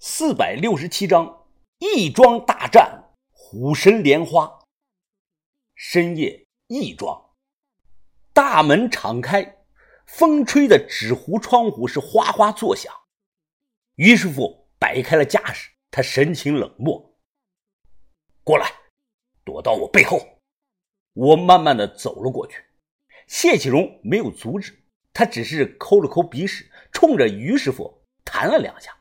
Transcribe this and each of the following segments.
四百六十七章义庄大战虎神莲花。深夜，义庄大门敞开，风吹的纸糊窗户是哗哗作响。于师傅摆开了架势，他神情冷漠：“过来，躲到我背后。”我慢慢的走了过去。谢启荣没有阻止，他只是抠了抠鼻屎，冲着于师傅弹了两下。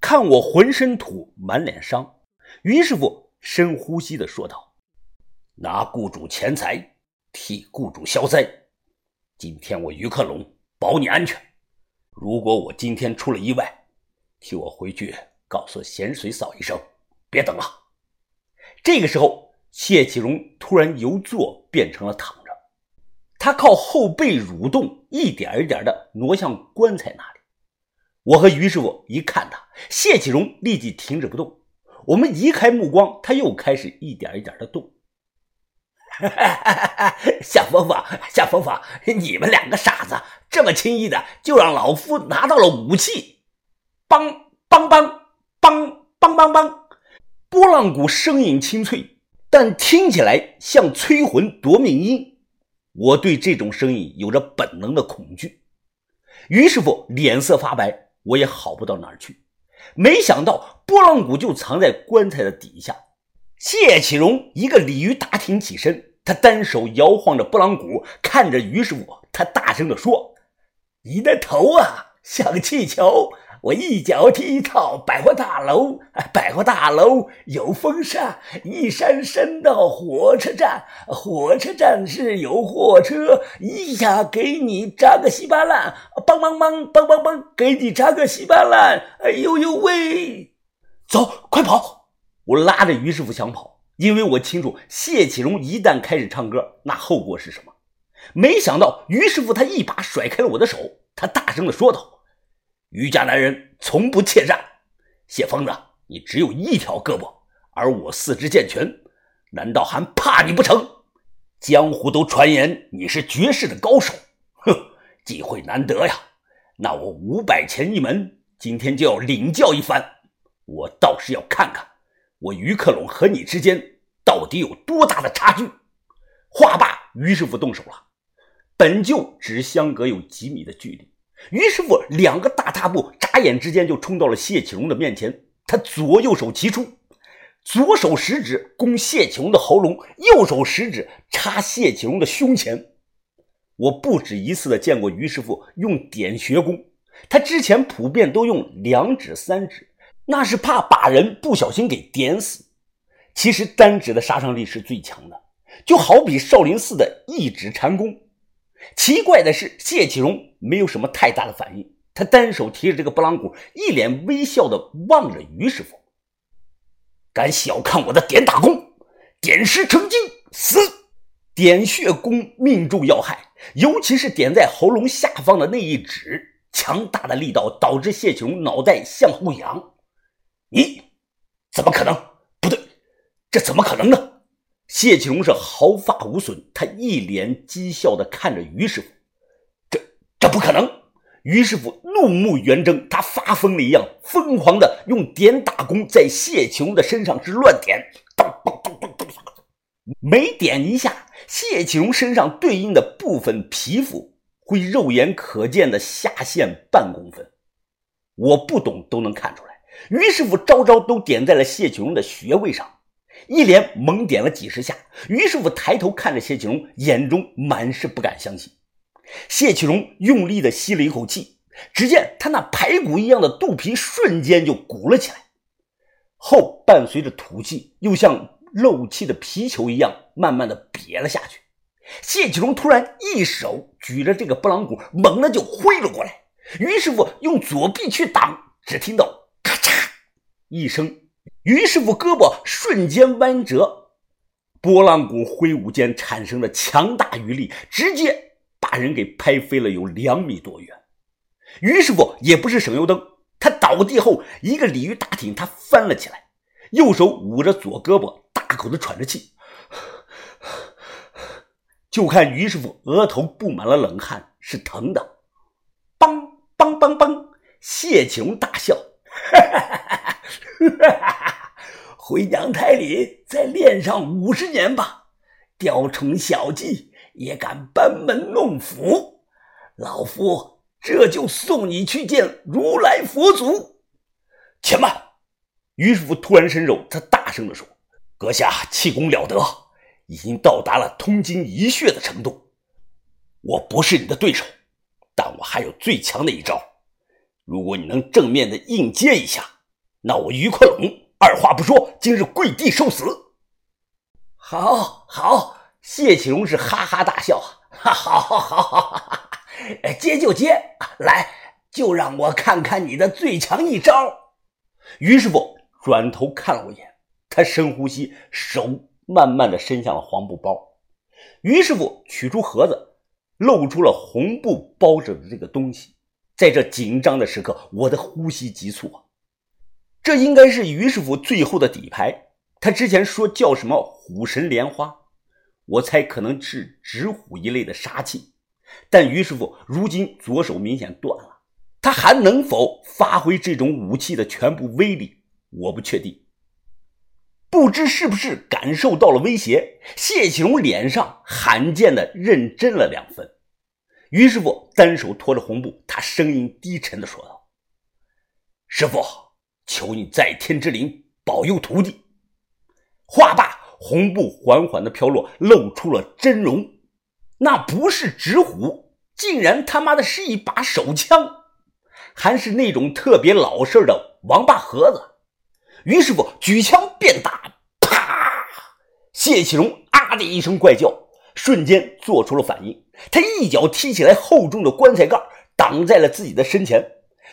看我浑身土，满脸伤，于师傅深呼吸的说道：“拿雇主钱财，替雇主消灾。今天我于克龙保你安全。如果我今天出了意外，替我回去告诉咸水嫂一声，别等了。”这个时候，谢启荣突然由坐变成了躺着，他靠后背蠕动，一点一点的挪向棺材那里。我和于师傅一看他，谢启荣立即停止不动。我们移开目光，他又开始一点一点的动。夏峰峰，夏峰峰，你们两个傻子，这么轻易的就让老夫拿到了武器！梆梆梆梆梆梆梆，波浪鼓声音清脆，但听起来像催魂夺命音。我对这种声音有着本能的恐惧。于师傅脸色发白。我也好不到哪儿去，没想到拨浪鼓就藏在棺材的底下。谢启荣一个鲤鱼打挺起身，他单手摇晃着拨浪鼓，看着于师傅，他大声地说：“你的头啊，像气球。”我一脚踢到百货大楼，百货大楼有风扇，一扇伸到火车站，火车站是有货车，一下给你扎个稀巴烂，梆梆梆梆梆梆，给你扎个稀巴烂，哎呦呦喂！走，快跑！我拉着于师傅想跑，因为我清楚谢启荣一旦开始唱歌，那后果是什么。没想到于师傅他一把甩开了我的手，他大声的说道。于家男人从不怯战，谢疯子，你只有一条胳膊，而我四肢健全，难道还怕你不成？江湖都传言你是绝世的高手，哼，机会难得呀！那我五百钱一门，今天就要领教一番。我倒是要看看，我于克龙和你之间到底有多大的差距。话罢，于师傅动手了，本就只相隔有几米的距离。于师傅两个大踏步，眨眼之间就冲到了谢启荣的面前。他左右手齐出，左手食指攻谢启荣的喉咙，右手食指插谢启荣的胸前。我不止一次的见过于师傅用点穴功，他之前普遍都用两指、三指，那是怕把人不小心给点死。其实单指的杀伤力是最强的，就好比少林寺的一指禅功。奇怪的是，谢启荣没有什么太大的反应。他单手提着这个拨浪鼓，一脸微笑的望着于师傅。敢小看我的点打功，点石成金，死！点穴功命中要害，尤其是点在喉咙下方的那一指，强大的力道导致谢启荣脑袋向后仰。你怎么可能？不对，这怎么可能呢？谢启荣是毫发无损，他一脸讥笑的看着于师傅，这这不可能！于师傅怒目圆睁，他发疯了一样，疯狂的用点打功在谢启荣的身上是乱点，咚咚咚咚咚，每点一下，谢启荣身上对应的部分皮肤会肉眼可见的下陷半公分。我不懂都能看出来，于师傅招招都点在了谢启荣的穴位上。一连猛点了几十下，于师傅抬头看着谢启荣，眼中满是不敢相信。谢启荣用力的吸了一口气，只见他那排骨一样的肚皮瞬间就鼓了起来，后伴随着吐气，又像漏气的皮球一样，慢慢的瘪了下去。谢启荣突然一手举着这个拨浪鼓，猛地就挥了过来。于师傅用左臂去挡，只听到咔嚓一声。于师傅胳膊瞬间弯折，拨浪鼓挥舞间产生了强大余力，直接把人给拍飞了有两米多远。于师傅也不是省油灯，他倒地后一个鲤鱼打挺，他翻了起来，右手捂着左胳膊，大口的喘着气。就看于师傅额头布满了冷汗，是疼的。梆梆梆梆，谢琼大笑。哈哈哈哈哈哈回娘胎里再练上五十年吧，雕虫小技也敢班门弄斧，老夫这就送你去见如来佛祖。且慢！于师傅突然伸手，他大声地说：“阁下气功了得，已经到达了通经一穴的程度。我不是你的对手，但我还有最强的一招。如果你能正面的应接一下，那我于克龙二话不说，今日跪地受死。”好，好！谢启荣是哈哈大笑，哈，好，好，好，好，好，接就接，来，就让我看看你的最强一招。于师傅。转头看了我一眼，他深呼吸，手慢慢的伸向了黄布包。于师傅取出盒子，露出了红布包着的这个东西。在这紧张的时刻，我的呼吸急促啊！这应该是于师傅最后的底牌。他之前说叫什么虎神莲花，我猜可能是纸虎一类的杀气。但于师傅如今左手明显断了，他还能否发挥这种武器的全部威力？我不确定，不知是不是感受到了威胁，谢启荣脸上罕见的认真了两分。于师傅单手托着红布，他声音低沉的说道：“师傅，求你在天之灵保佑徒弟。”话罢，红布缓缓的飘落，露出了真容。那不是纸虎，竟然他妈的是一把手枪，还是那种特别老式的王八盒子。于师傅举枪便打，啪！谢启荣啊的一声怪叫，瞬间做出了反应。他一脚踢起来厚重的棺材盖，挡在了自己的身前。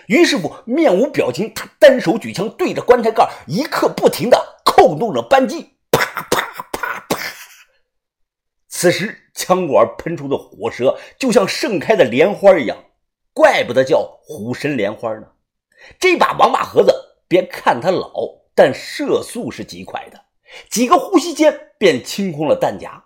于师傅面无表情，他单手举枪对着棺材盖一刻不停的扣动着扳机，啪啪啪啪。此时枪管喷出的火舌就像盛开的莲花一样，怪不得叫虎神莲花呢。这把王八盒子，别看它老。但射速是极快的，几个呼吸间便清空了弹夹。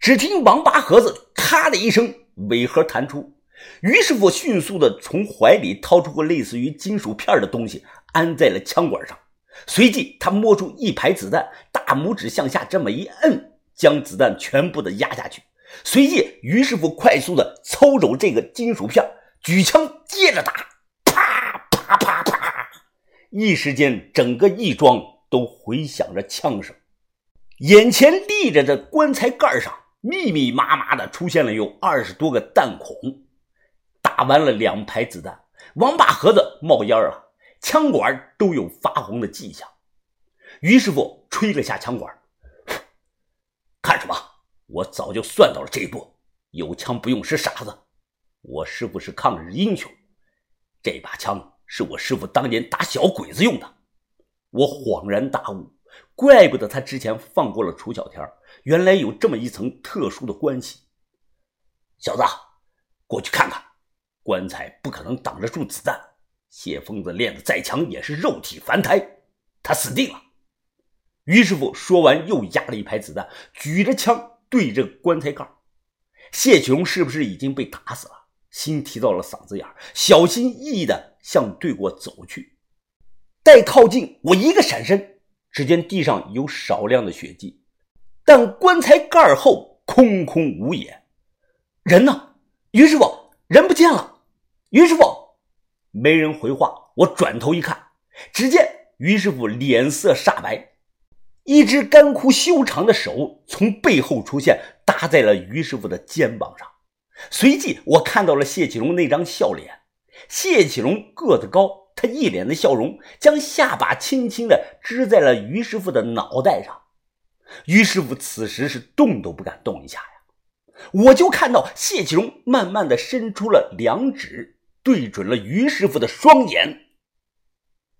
只听王八盒子咔的一声，尾盒弹出。于师傅迅速的从怀里掏出个类似于金属片的东西，安在了枪管上。随即他摸出一排子弹，大拇指向下这么一摁，将子弹全部的压下去。随即于师傅快速的抽走这个金属片，举枪接着打，啪啪啪啪。一时间，整个义庄都回响着枪声。眼前立着的棺材盖上，密密麻麻的出现了有二十多个弹孔。打完了两排子弹，王八盒子冒烟了，枪管都有发红的迹象。于师傅吹了下枪管，看什么？我早就算到了这一步。有枪不用是傻子。我师傅是抗日英雄，这把枪。是我师傅当年打小鬼子用的，我恍然大悟，怪不得他之前放过了楚小天，原来有这么一层特殊的关系。小子，过去看看，棺材不可能挡得住子弹，谢疯子练得再强也是肉体凡胎，他死定了。于师傅说完，又压了一排子弹，举着枪对着棺材盖。谢琼是不是已经被打死了？心提到了嗓子眼小心翼翼的。向对过走去，待靠近，我一个闪身，只见地上有少量的血迹，但棺材盖后空空无也。人呢？于师傅，人不见了。于师傅，没人回话。我转头一看，只见于师傅脸色煞白，一只干枯修长的手从背后出现，搭在了于师傅的肩膀上。随即，我看到了谢启荣那张笑脸。谢启荣个子高，他一脸的笑容，将下巴轻轻的支在了于师傅的脑袋上。于师傅此时是动都不敢动一下呀。我就看到谢启荣慢慢的伸出了两指，对准了于师傅的双眼。